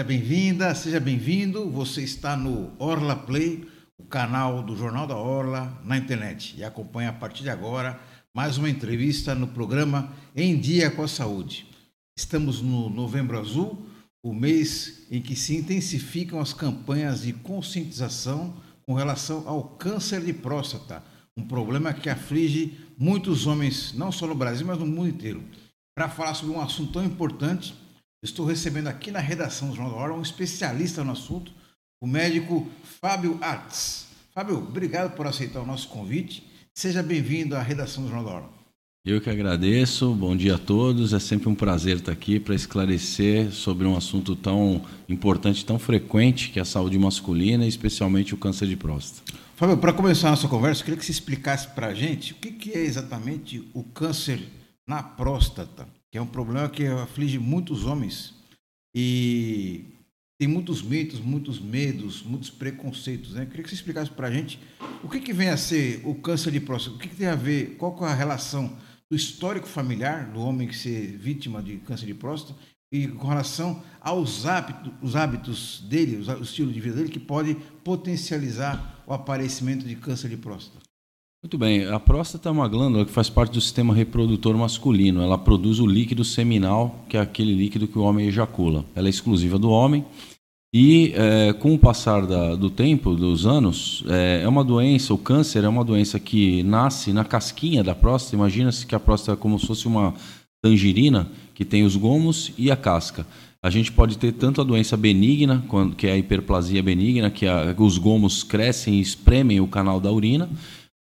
Seja bem-vinda, seja bem-vindo. Você está no Orla Play, o canal do Jornal da Orla na internet. E acompanha a partir de agora mais uma entrevista no programa Em Dia com a Saúde. Estamos no Novembro Azul, o mês em que se intensificam as campanhas de conscientização com relação ao câncer de próstata, um problema que aflige muitos homens, não só no Brasil, mas no mundo inteiro. Para falar sobre um assunto tão importante, Estou recebendo aqui na redação do Jornal da Hora um especialista no assunto, o médico Fábio Arts. Fábio, obrigado por aceitar o nosso convite. Seja bem-vindo à redação do Jornal da Hora. Eu que agradeço, bom dia a todos. É sempre um prazer estar aqui para esclarecer sobre um assunto tão importante, tão frequente, que é a saúde masculina, especialmente o câncer de próstata. Fábio, para começar a nossa conversa, eu queria que você explicasse para a gente o que é exatamente o câncer na próstata que é um problema que aflige muitos homens e tem muitos mitos, muitos medos, muitos preconceitos. Né? Eu queria que você explicasse para a gente o que, que vem a ser o câncer de próstata, o que, que tem a ver, qual é a relação do histórico familiar do homem que ser vítima de câncer de próstata e com relação aos hábitos, os hábitos dele, o estilo de vida dele, que pode potencializar o aparecimento de câncer de próstata. Muito bem, a próstata é uma glândula que faz parte do sistema reprodutor masculino. Ela produz o líquido seminal, que é aquele líquido que o homem ejacula. Ela é exclusiva do homem e, é, com o passar da, do tempo, dos anos, é, é, uma doença, o câncer é uma doença que nasce na casquinha da próstata. Imagina-se que a próstata é como se fosse uma tangerina que tem os gomos e a casca. A gente pode ter tanto a doença benigna, que é a hiperplasia benigna, que a, os gomos crescem e espremem o canal da urina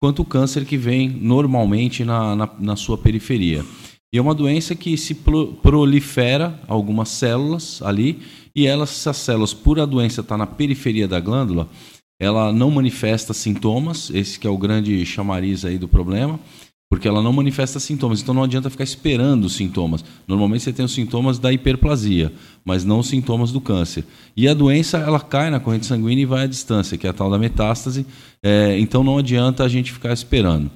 quanto o câncer que vem normalmente na, na, na sua periferia. E é uma doença que se prolifera algumas células ali, e elas, essas células, por a doença estar na periferia da glândula, ela não manifesta sintomas, esse que é o grande chamariz aí do problema, porque ela não manifesta sintomas. Então não adianta ficar esperando os sintomas. Normalmente você tem os sintomas da hiperplasia, mas não os sintomas do câncer. E a doença ela cai na corrente sanguínea e vai à distância, que é a tal da metástase. É, então não adianta a gente ficar esperando.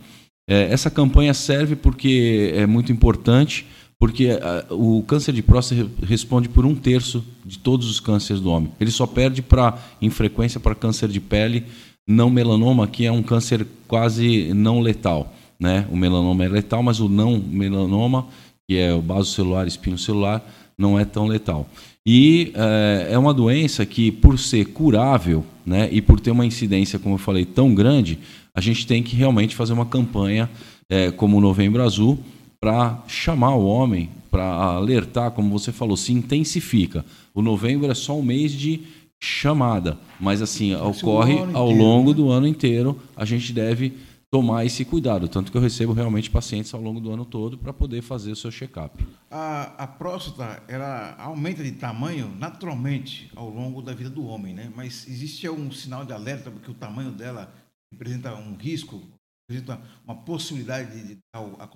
É, essa campanha serve porque é muito importante, porque a, o câncer de próstata responde por um terço de todos os cânceres do homem. Ele só perde para, em frequência, para câncer de pele, não melanoma, que é um câncer quase não letal. Né? O melanoma é letal, mas o não melanoma, que é o basocelular, espino celular, não é tão letal. E é, é uma doença que, por ser curável né, e por ter uma incidência, como eu falei, tão grande, a gente tem que realmente fazer uma campanha é, como o Novembro Azul para chamar o homem, para alertar, como você falou, se intensifica. O novembro é só um mês de chamada, mas assim, ocorre ao longo né? do ano inteiro, a gente deve tomar esse cuidado. Tanto que eu recebo realmente pacientes ao longo do ano todo para poder fazer o seu check-up. A, a, próstata ela aumenta de tamanho naturalmente ao longo da vida do homem, né? Mas existe algum sinal de alerta porque o tamanho dela representa um risco, representa uma possibilidade de dar a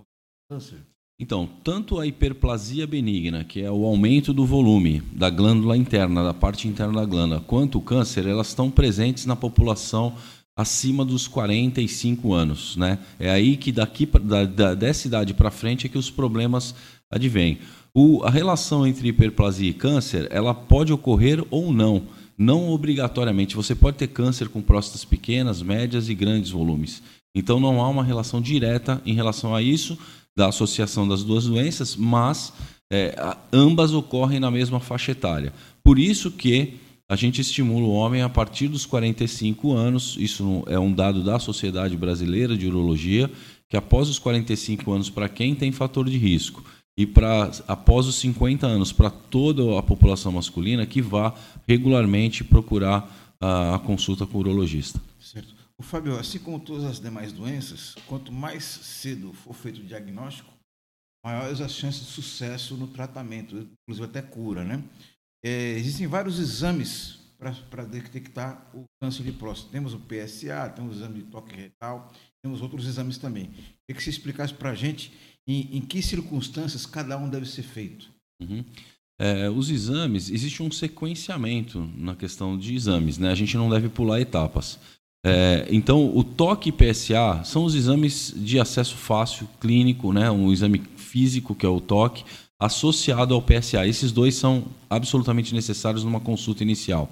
câncer? Então, tanto a hiperplasia benigna, que é o aumento do volume da glândula interna, da parte interna da glândula, quanto o câncer, elas estão presentes na população acima dos 45 anos. Né? É aí que daqui da, da, dessa idade para frente é que os problemas advêm. O, a relação entre hiperplasia e câncer ela pode ocorrer ou não. Não obrigatoriamente. Você pode ter câncer com próstatas pequenas, médias e grandes volumes. Então não há uma relação direta em relação a isso, da associação das duas doenças, mas é, ambas ocorrem na mesma faixa etária. Por isso que a gente estimula o homem a partir dos 45 anos, isso é um dado da Sociedade Brasileira de Urologia, que após os 45 anos, para quem tem fator de risco, e para após os 50 anos, para toda a população masculina, que vá regularmente procurar a, a consulta com o urologista. Certo. O Fábio, assim como todas as demais doenças, quanto mais cedo for feito o diagnóstico, maiores as chances de sucesso no tratamento, inclusive até cura, né? É, existem vários exames para detectar o câncer de próstata. Temos o PSA, temos o exame de toque retal, temos outros exames também. Queria que você explicasse para a gente em, em, que circunstâncias cada um deve ser feito. Uhum. É, os exames, existe um sequenciamento na questão de exames, né? A gente não deve pular etapas. É, então, o toque PSA são os exames de acesso fácil, clínico, né? um exame físico, que é o toque, associado ao PSA. Esses dois são absolutamente necessários numa consulta inicial.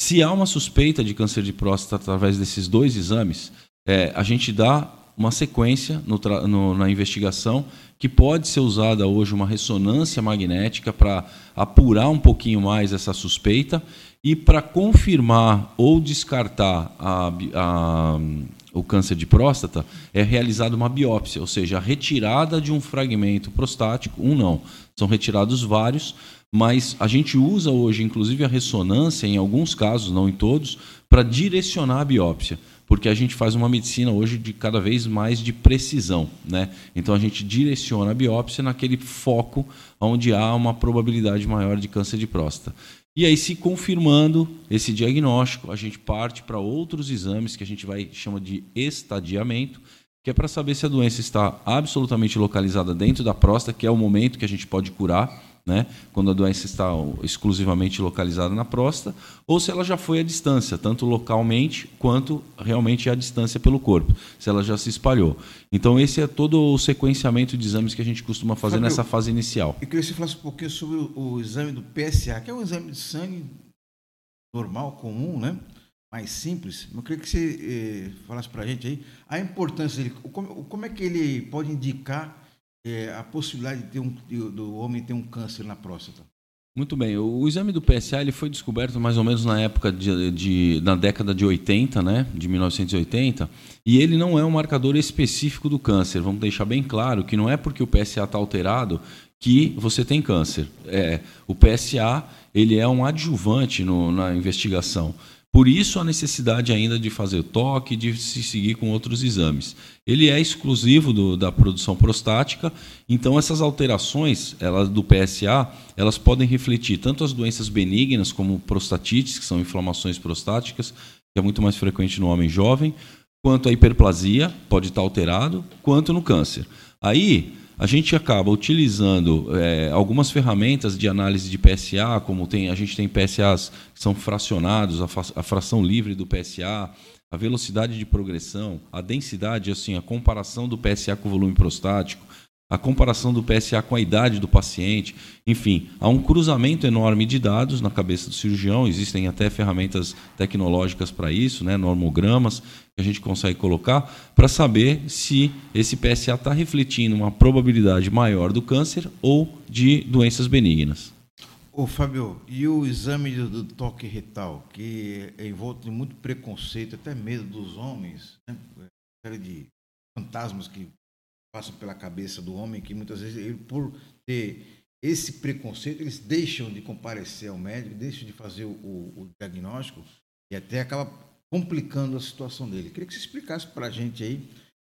Se há uma suspeita de câncer de próstata através desses dois exames, é, a gente dá uma sequência no, no, na investigação que pode ser usada hoje uma ressonância magnética para apurar um pouquinho mais essa suspeita e para confirmar ou descartar a, a, o câncer de próstata é realizada uma biópsia, ou seja, a retirada de um fragmento prostático, um não, são retirados vários, mas a gente usa hoje, inclusive, a ressonância, em alguns casos, não em todos, para direcionar a biópsia porque a gente faz uma medicina hoje de cada vez mais de precisão, né? Então a gente direciona a biópsia naquele foco onde há uma probabilidade maior de câncer de próstata. E aí, se confirmando esse diagnóstico, a gente parte para outros exames que a gente vai chama de estadiamento, que é para saber se a doença está absolutamente localizada dentro da próstata, que é o momento que a gente pode curar né? quando a doença está exclusivamente localizada na próstata, ou se ela já foi à distância, tanto localmente quanto realmente à distância pelo corpo, se ela já se espalhou. Então, esse é todo o sequenciamento de exames que a gente costuma fazer nessa fase inicial. Eu queria que você falasse um pouquinho sobre o, o exame do PSA, que é um exame de sangue normal, comum, né? mais simples. Eu queria que você eh, falasse para a gente aí a importância dele, como, como é que ele pode indicar é, a possibilidade de ter um, do homem ter um câncer na próstata? Muito bem. O, o, exame do PSA ele foi descoberto mais ou menos na época de, de, na década de 80, né, de 1980, e ele não é um marcador específico do câncer. Vamos deixar bem claro que não é porque o PSA está alterado que você tem câncer. É, o PSA ele é um adjuvante no, na investigação. Por isso a necessidade ainda de fazer toque, de se seguir com outros exames. Ele é exclusivo do, da produção prostática, então essas alterações elas, do PSA elas podem refletir tanto as doenças benignas, como prostatites, que são inflamações prostáticas, que é muito mais frequente no homem jovem, quanto a hiperplasia, pode estar alterado, quanto no câncer. Aí a gente acaba utilizando é, algumas ferramentas de análise de PSA, como tem, a gente tem PSAs que são fracionados, a, a fração livre do PSA, a velocidade de progressão, a densidade, assim, a comparação do PSA com o volume prostático, a comparação do PSA com a idade do paciente, enfim, há um cruzamento enorme de dados na cabeça do cirurgião, existem até ferramentas tecnológicas para isso, né, normogramas, que a gente consegue colocar para saber se esse PSA está refletindo uma probabilidade maior do câncer ou de doenças benignas. Ô Fábio, e o exame do, toque retal, que é envolto de muito preconceito, até medo dos homens, né? série de fantasmas que passam pela cabeça do homem que muitas vezes, ele, por ter esse preconceito, eles deixam de comparecer ao médico, deixam de fazer o, o diagnóstico e até acaba complicando a situação dele. Queria que você explicasse para a gente aí.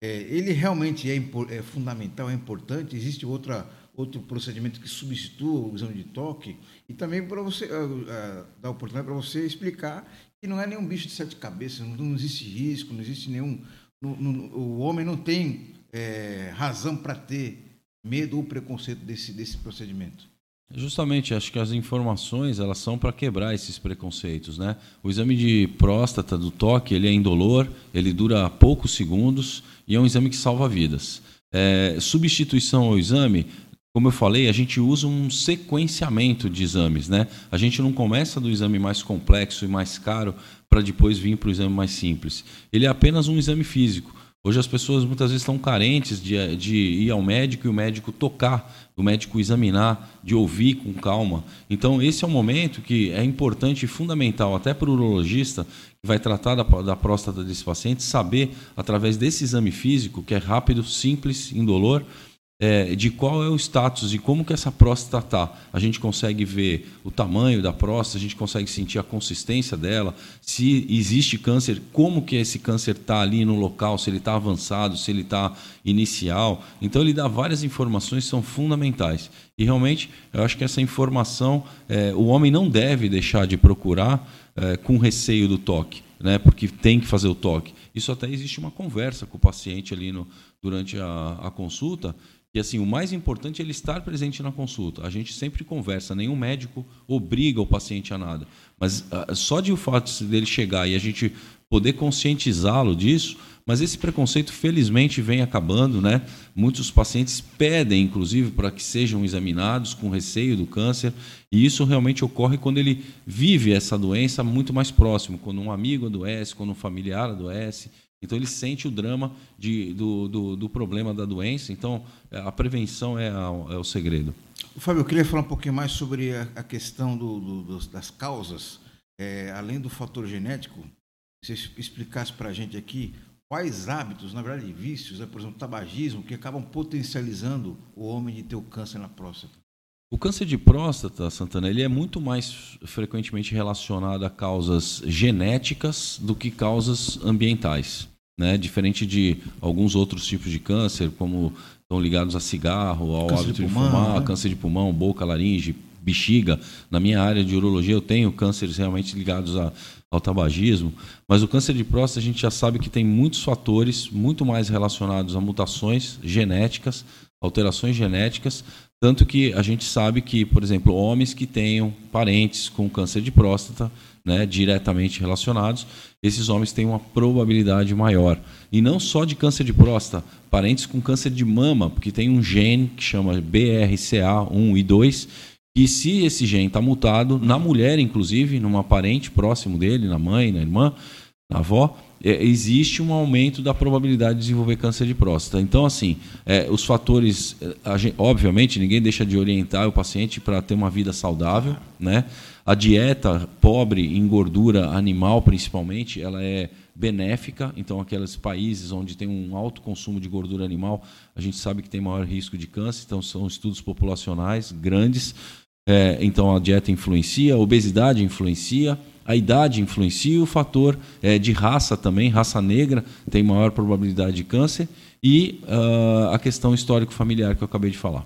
É, ele realmente é, é, fundamental, é importante? Existe outra, outro procedimento que substitua o exame de toque? E também para você uh, uh, dar oportunidade para você explicar que não é nenhum bicho de sete cabeças, não, não existe risco, não existe nenhum. O homem não tem é, razão para ter medo ou preconceito desse, desse procedimento? Justamente, acho que as informações elas são para quebrar esses preconceitos, né? O exame de próstata do toque ele é indolor, ele dura poucos segundos e é um exame que salva vidas. É, substituição ao exame, como eu falei, a gente usa um sequenciamento de exames, né? A gente não começa do exame mais complexo e mais caro para depois vir para o exame mais simples. Ele é apenas um exame físico. Hoje as pessoas muitas vezes estão carentes de, de ir ao médico e o médico tocar, o médico examinar, de ouvir com calma. Então esse é um momento que é importante e fundamental até para o urologista que vai tratar da, da próstata desse paciente saber através desse exame físico que é rápido, simples, indolor é, de qual é o status e como que essa próstata está. A gente consegue ver o tamanho da próstata, a gente consegue sentir a consistência dela, se existe câncer, como que esse câncer está ali no local, se ele está avançado, se ele está inicial. Então ele dá várias informações que são fundamentais. E realmente eu acho que essa informação é, o homem não deve deixar de procurar é, com receio do toque, né? porque tem que fazer o toque. Isso até existe uma conversa com o paciente ali no, durante a, a consulta e assim, o mais importante é ele estar presente na consulta. A gente sempre conversa, nenhum médico obriga o paciente a nada. Mas uh, só de o fato dele chegar e a gente poder conscientizá-lo disso mas esse preconceito, felizmente, vem acabando. Né? Muitos pacientes pedem, inclusive, para que sejam examinados com receio do câncer. E isso realmente ocorre quando ele vive essa doença muito mais próximo, quando um amigo adoece, quando um familiar adoece. Então ele sente o drama de, do, do, do, problema da doença. Então a prevenção é, a, é o segredo. Fábio, eu queria falar um pouquinho mais sobre a, a questão do, das causas, é, além do fator genético. Se você explicasse para a gente aqui quais hábitos, na verdade, vícios, né, por exemplo, tabagismo, que acabam potencializando o homem de ter o câncer na próstata? O câncer de próstata, Santana, ele é muito mais frequentemente relacionado a causas genéticas do que causas ambientais. Né? Diferente de alguns outros tipos de câncer, como estão ligados a cigarro, ao câncer hábito de, pulmão, de fumar, né? câncer de pulmão, boca, laringe, bexiga. Na minha área de urologia, eu tenho cânceres realmente ligados a, ao tabagismo, mas o câncer de próstata a gente já sabe que tem muitos fatores muito mais relacionados a mutações genéticas, alterações genéticas, tanto que a gente sabe que, por exemplo, homens que tenham parentes com câncer de próstata, né, diretamente relacionados, esses homens têm uma probabilidade maior. E não só de câncer de próstata, parentes com câncer de mama, porque tem um gene que chama BRCA1 e 2, e se esse gene está mutado, na mulher, inclusive, numa parente próximo dele, na mãe, na irmã, na avó, é, existe um aumento da probabilidade de desenvolver câncer de próstata. Então, assim, é, os fatores, é, gente, obviamente, ninguém deixa de orientar o paciente para ter uma vida saudável, né? A dieta pobre em gordura animal, principalmente, ela é benéfica. Então, aqueles países onde tem um alto consumo de gordura animal, a gente sabe que tem maior risco de câncer. Então, são estudos populacionais grandes. É, então a dieta influencia, a obesidade influencia, a idade influencia, o fator é, de raça também, raça negra tem maior probabilidade de câncer. E uh, a questão histórico-familiar que eu acabei de falar.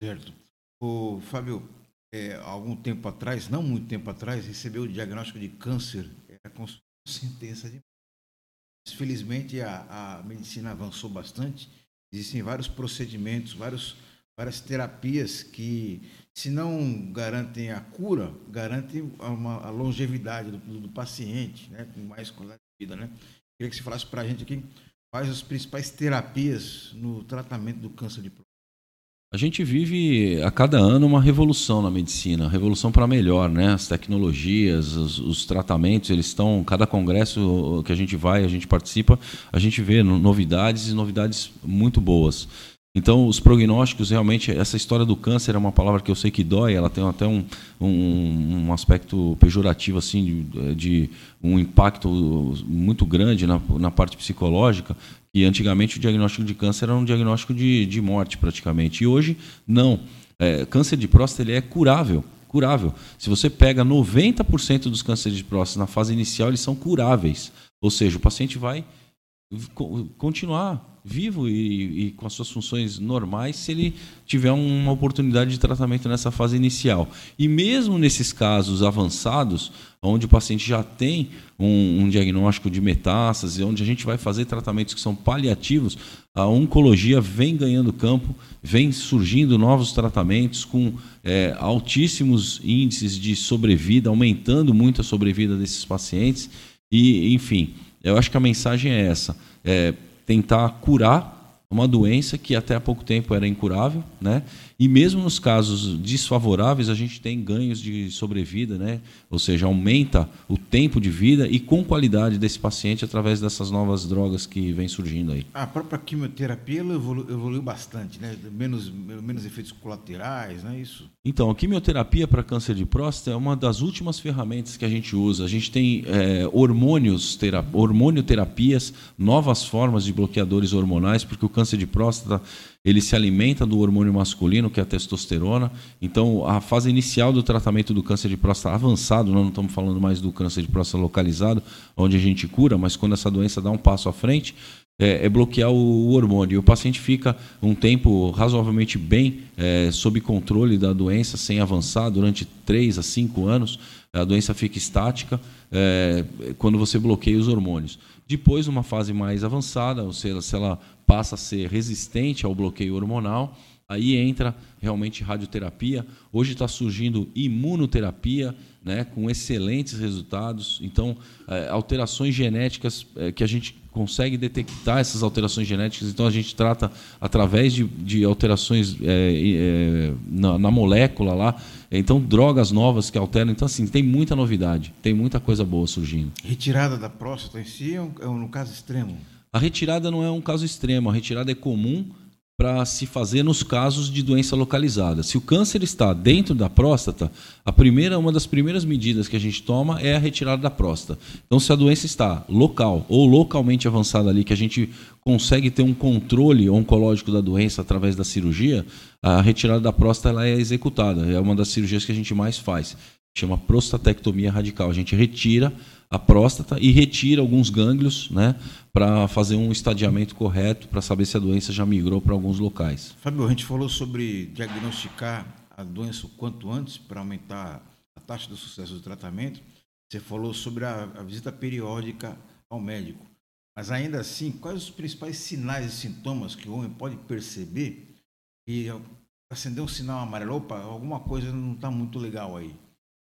Certo. O Fábio, é, algum tempo atrás, não muito tempo atrás, recebeu o diagnóstico de câncer. Era com sentença de Felizmente a, a medicina avançou bastante, existem vários procedimentos, vários, várias terapias que se não garantem a cura, garantem uma, a longevidade do, do, paciente, né, com mais qualidade de vida. Né? Queria que você falasse para a gente aqui quais as principais terapias no tratamento do câncer de próstata. A gente vive a cada ano uma revolução na medicina, revolução para melhor, né? As tecnologias, os, os, tratamentos, eles estão. Cada congresso que a gente vai, a gente participa, a gente vê novidades e novidades muito boas. Então, os prognósticos, realmente, essa história do câncer é uma palavra que eu sei que dói, ela tem até um, um, um aspecto pejorativo, assim, de, de, um impacto muito grande na, na parte psicológica, e antigamente o diagnóstico de câncer era um diagnóstico de, de morte, praticamente, e hoje, não. É, câncer de próstata ele é curável, curável. Se você pega 90% dos cânceres de próstata na fase inicial, eles são curáveis. Ou seja, o paciente vai continuar vivo e, e, com as suas funções normais se ele tiver uma oportunidade de tratamento nessa fase inicial. E mesmo nesses casos avançados, onde o paciente já tem um, um diagnóstico de metástase, onde a gente vai fazer tratamentos que são paliativos, a oncologia vem ganhando campo, vem surgindo novos tratamentos com é, altíssimos índices de sobrevida, aumentando muito a sobrevida desses pacientes. E, enfim, eu acho que a mensagem é essa: é tentar curar uma doença que até há pouco tempo era incurável, né? E mesmo nos casos desfavoráveis, a gente tem ganhos de sobrevida, né? Ou seja, aumenta o tempo de vida e com qualidade desse paciente através dessas novas drogas que vem surgindo aí. A própria quimioterapia evoluiu, evoluiu bastante, né? Menos, menos efeitos colaterais, não é isso? Então, a quimioterapia para câncer de próstata é uma das últimas ferramentas que a gente usa. A gente tem é, hormônios, terap hormonioterapias, novas formas de bloqueadores hormonais, porque o câncer de próstata ele se alimenta do hormônio masculino, que é a testosterona. Então, a fase inicial do tratamento do câncer de próstata avançado, nós não estamos falando mais do câncer de próstata localizado, onde a gente cura, mas quando essa doença dá um passo à frente, é, é bloquear o, hormônio. E o paciente fica um tempo razoavelmente bem é, sob controle da doença, sem avançar, durante 3 a 5 anos. A doença fica estática é, quando você bloqueia os hormônios. Depois, numa fase mais avançada, ou seja, se ela passa a ser resistente ao bloqueio hormonal, aí entra realmente radioterapia. Hoje está surgindo imunoterapia, né, com excelentes resultados. Então, é, alterações genéticas é, que a gente consegue detectar essas alterações genéticas, então a gente trata através de, de alterações é, é, na, na, molécula lá, então drogas novas que alteram, então assim, tem muita novidade, tem muita coisa boa surgindo. Retirada da próstata em si é um, é um caso extremo? A retirada não é um caso extremo, a retirada é comum para se fazer nos casos de doença localizada. Se o câncer está dentro da próstata, a primeira, uma das primeiras medidas que a gente toma é a retirada da próstata. Então, se a doença está local ou localmente avançada ali, que a gente consegue ter um controle oncológico da doença através da cirurgia, a retirada da próstata ela é executada. É uma das cirurgias que a gente mais faz. Chama prostatectomia radical. A gente retira a próstata e retira alguns gânglios, né, para fazer um estadiamento correto, para saber se a doença já migrou para alguns locais. Fábio, a gente falou sobre diagnosticar a doença o quanto antes para aumentar a taxa de sucesso do tratamento. Você falou sobre a, a visita periódica ao médico. Mas ainda assim, quais os principais sinais e sintomas que o homem pode perceber e acender um sinal amarelo? Opa, alguma coisa não está muito legal aí.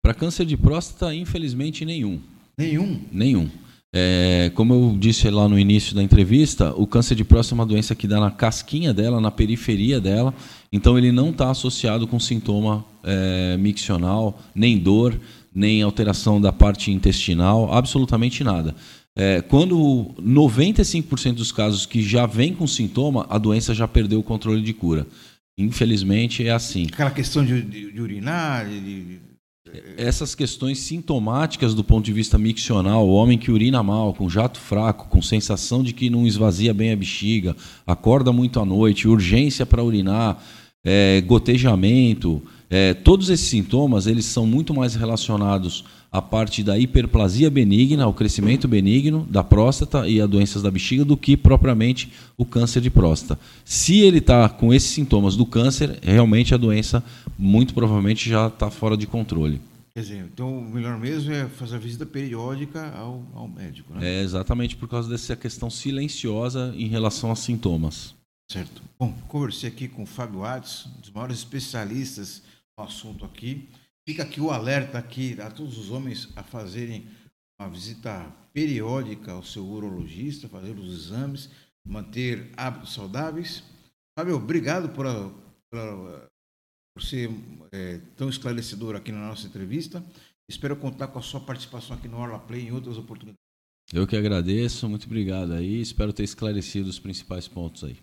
Para câncer de próstata, infelizmente nenhum. Nenhum? Nenhum. É, como eu disse lá no início da entrevista, o câncer de próstata é uma doença que dá na casquinha dela, na periferia dela, então ele não está associado com sintoma é, miccional, nem dor, nem alteração da parte intestinal, absolutamente nada. É, quando 95% dos casos que já vem com sintoma, a doença já perdeu o controle de cura. Infelizmente é assim. Aquela questão de, de, de urinar, de, essas questões sintomáticas do ponto de vista miccional, o homem que urina mal, com jato fraco, com sensação de que não esvazia bem a bexiga, acorda muito à noite, urgência para urinar, é, gotejamento, é, todos esses sintomas eles são muito mais relacionados à parte da hiperplasia benigna, ao crescimento benigno da próstata e a doenças da bexiga, do que propriamente o câncer de próstata. Se ele está com esses sintomas do câncer, realmente a doença muito provavelmente já está fora de controle. Quer dizer, então o melhor mesmo é fazer a visita periódica ao, ao médico, né? É exatamente por causa dessa questão silenciosa em relação a sintomas. Certo. Bom, conversei aqui com o Fábio Ades, um dos maiores especialistas no assunto aqui. Fica aqui o alerta aqui a todos os homens a fazerem uma visita periódica ao seu urologista, fazer os exames, manter hábitos saudáveis. Fábio, obrigado por, por por ser é, tão esclarecedor aqui na nossa entrevista. Espero contar com a sua participação aqui no Orla Play em outras oportunidades. Eu que agradeço, muito obrigado aí. Espero ter esclarecido os principais pontos aí.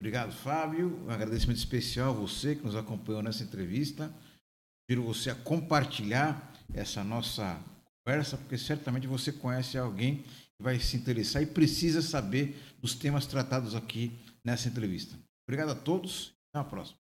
Obrigado, Fábio. Um agradecimento especial a você que nos acompanhou nessa entrevista. Piro você a compartilhar essa nossa conversa, porque certamente você conhece alguém que vai se interessar e precisa saber dos temas tratados aqui nessa entrevista. Obrigado a todos. Até a próxima.